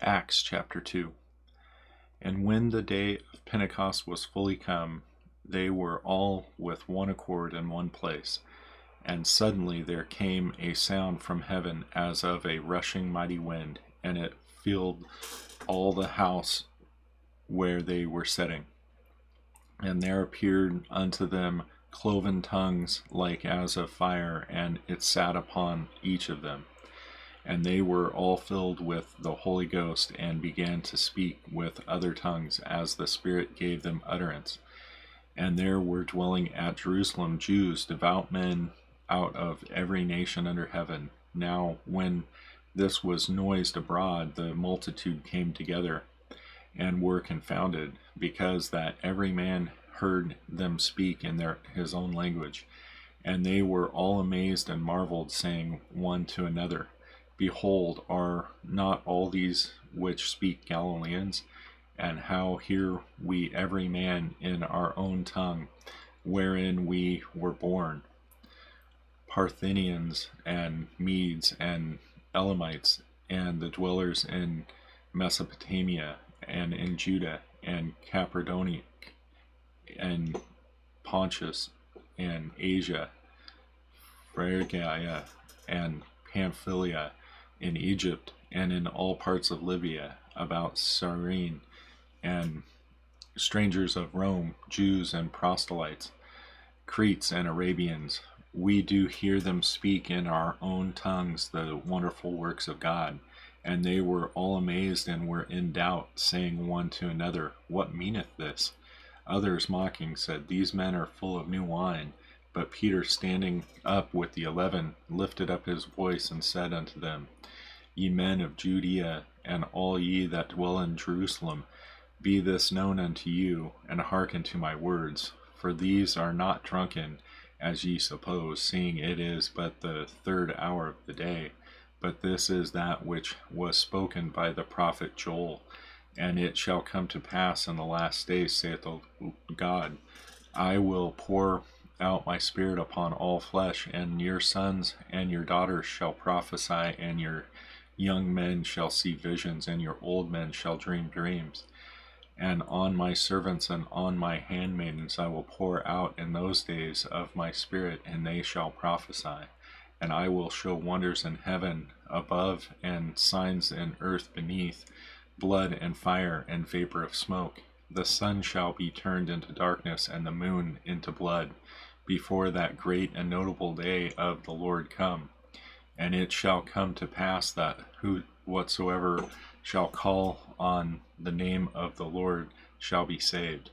Acts chapter 2. And when the day of Pentecost was fully come, they were all with one accord in one place. And suddenly there came a sound from heaven as of a rushing mighty wind, and it filled all the house where they were sitting. And there appeared unto them cloven tongues like as of fire, and it sat upon each of them. And they were all filled with the Holy Ghost, and began to speak with other tongues as the Spirit gave them utterance. And there were dwelling at Jerusalem Jews, devout men out of every nation under heaven. Now, when this was noised abroad, the multitude came together and were confounded, because that every man heard them speak in their his own language. And they were all amazed and marveled, saying one to another, Behold, are not all these which speak Galileans? And how hear we every man in our own tongue, wherein we were born? Parthians and Medes and Elamites and the dwellers in Mesopotamia and in Judah and Cappadocia and Pontus and Asia, Phrygia and Pamphylia, in Egypt and in all parts of Libya, about Cyrene, and strangers of Rome, Jews and proselytes, Cretes and Arabians, we do hear them speak in our own tongues the wonderful works of God. And they were all amazed and were in doubt, saying one to another, What meaneth this? Others mocking said, These men are full of new wine. But Peter, standing up with the eleven, lifted up his voice and said unto them, Ye men of Judea, and all ye that dwell in Jerusalem, be this known unto you, and hearken to my words. For these are not drunken, as ye suppose, seeing it is but the third hour of the day. But this is that which was spoken by the prophet Joel. And it shall come to pass in the last days, saith the God, I will pour out my spirit upon all flesh, and your sons and your daughters shall prophesy, and your young men shall see visions, and your old men shall dream dreams. And on my servants and on my handmaidens I will pour out in those days of my spirit, and they shall prophesy. And I will show wonders in heaven above and signs in earth beneath, blood and fire and vapor of smoke. The sun shall be turned into darkness, and the moon into blood, before that great and notable day of the Lord come. And it shall come to pass that who whatsoever shall call on the name of the Lord shall be saved.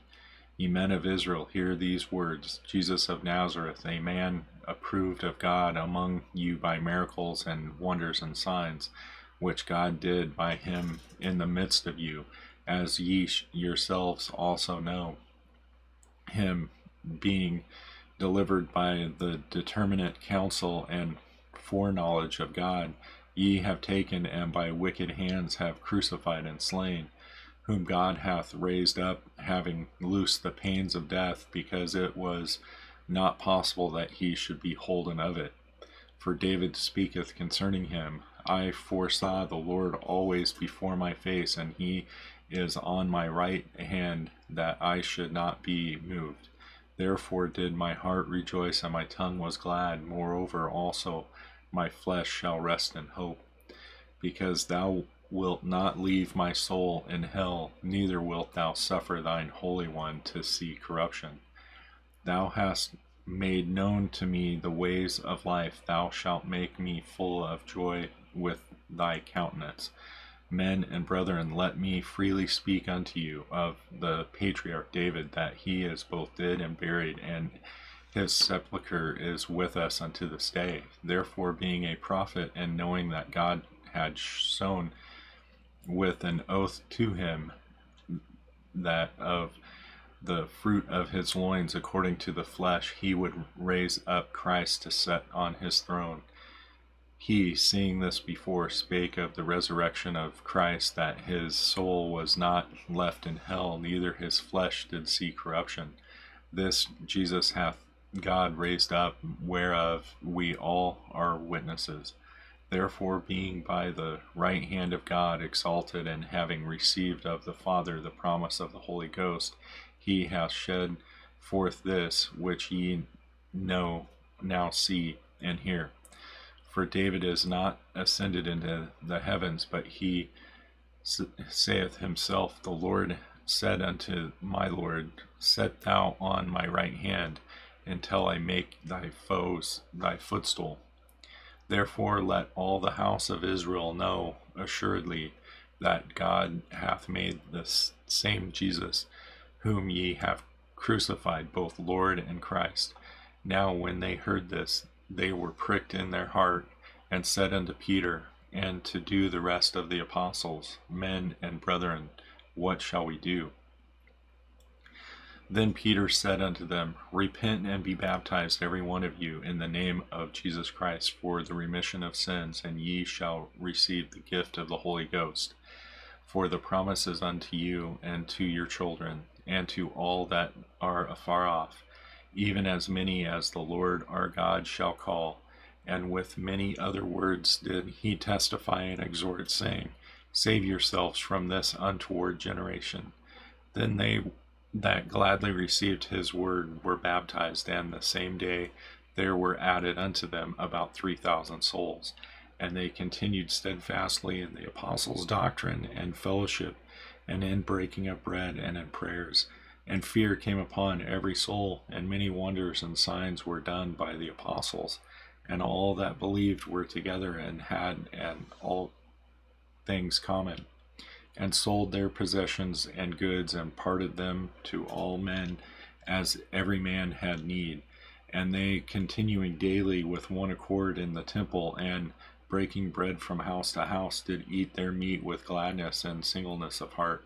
Ye men of Israel, hear these words Jesus of Nazareth, a man approved of God among you by miracles and wonders and signs, which God did by him in the midst of you, as ye yourselves also know. Him being delivered by the determinate counsel and foreknowledge of God ye have taken and by wicked hands have crucified and slain, whom God hath raised up, having loosed the pains of death, because it was not possible that he should be holden of it. For David speaketh concerning him, I foresaw the Lord always before my face, and he is on my right hand, that I should not be moved. Therefore did my heart rejoice, and my tongue was glad. Moreover also my flesh shall rest in hope, because thou wilt not leave my soul in hell, neither wilt thou suffer thine Holy One to see corruption. Thou hast made known to me the ways of life, thou shalt make me full of joy with thy countenance. Men and brethren, let me freely speak unto you of the patriarch David, that he is both dead and buried, and his sepulchre is with us unto this day. Therefore, being a prophet, and knowing that God had sown with an oath to him that of the fruit of his loins, according to the flesh, he would raise up Christ to set on his throne. He, seeing this before, spake of the resurrection of Christ, that his soul was not left in hell, neither his flesh did see corruption. This Jesus hath God raised up, whereof we all are witnesses. Therefore, being by the right hand of God exalted, and having received of the Father the promise of the Holy Ghost, he hath shed forth this which ye know now see and hear. For David is not ascended into the heavens, but he saith himself, The Lord said unto my Lord, Set thou on my right hand, until I make thy foes thy footstool. Therefore let all the house of Israel know assuredly that God hath made this same Jesus, whom ye have crucified, both Lord and Christ. Now when they heard this, they were pricked in their heart, and said unto Peter, and to do the rest of the apostles, Men and brethren, what shall we do? Then Peter said unto them, Repent and be baptized, every one of you, in the name of Jesus Christ, for the remission of sins, and ye shall receive the gift of the Holy Ghost. For the promise is unto you and to your children, and to all that are afar off even as many as the Lord our God shall call. And with many other words did he testify and exhort, saying, Save yourselves from this untoward generation. Then they that gladly received his word were baptized, and the same day there were added unto them about three thousand souls. And they continued steadfastly in the apostles' doctrine and fellowship, and in breaking of bread and in prayers. And fear came upon every soul, and many wonders and signs were done by the apostles. And all that believed were together and had and all things common, and sold their possessions and goods, and parted them to all men as every man had need. And they continuing daily with one accord in the temple, and breaking bread from house to house, did eat their meat with gladness and singleness of heart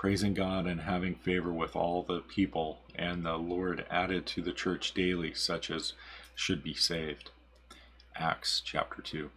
praising God and having favor with all the people, and the Lord added to the church daily such as should be saved. Acts chapter 2.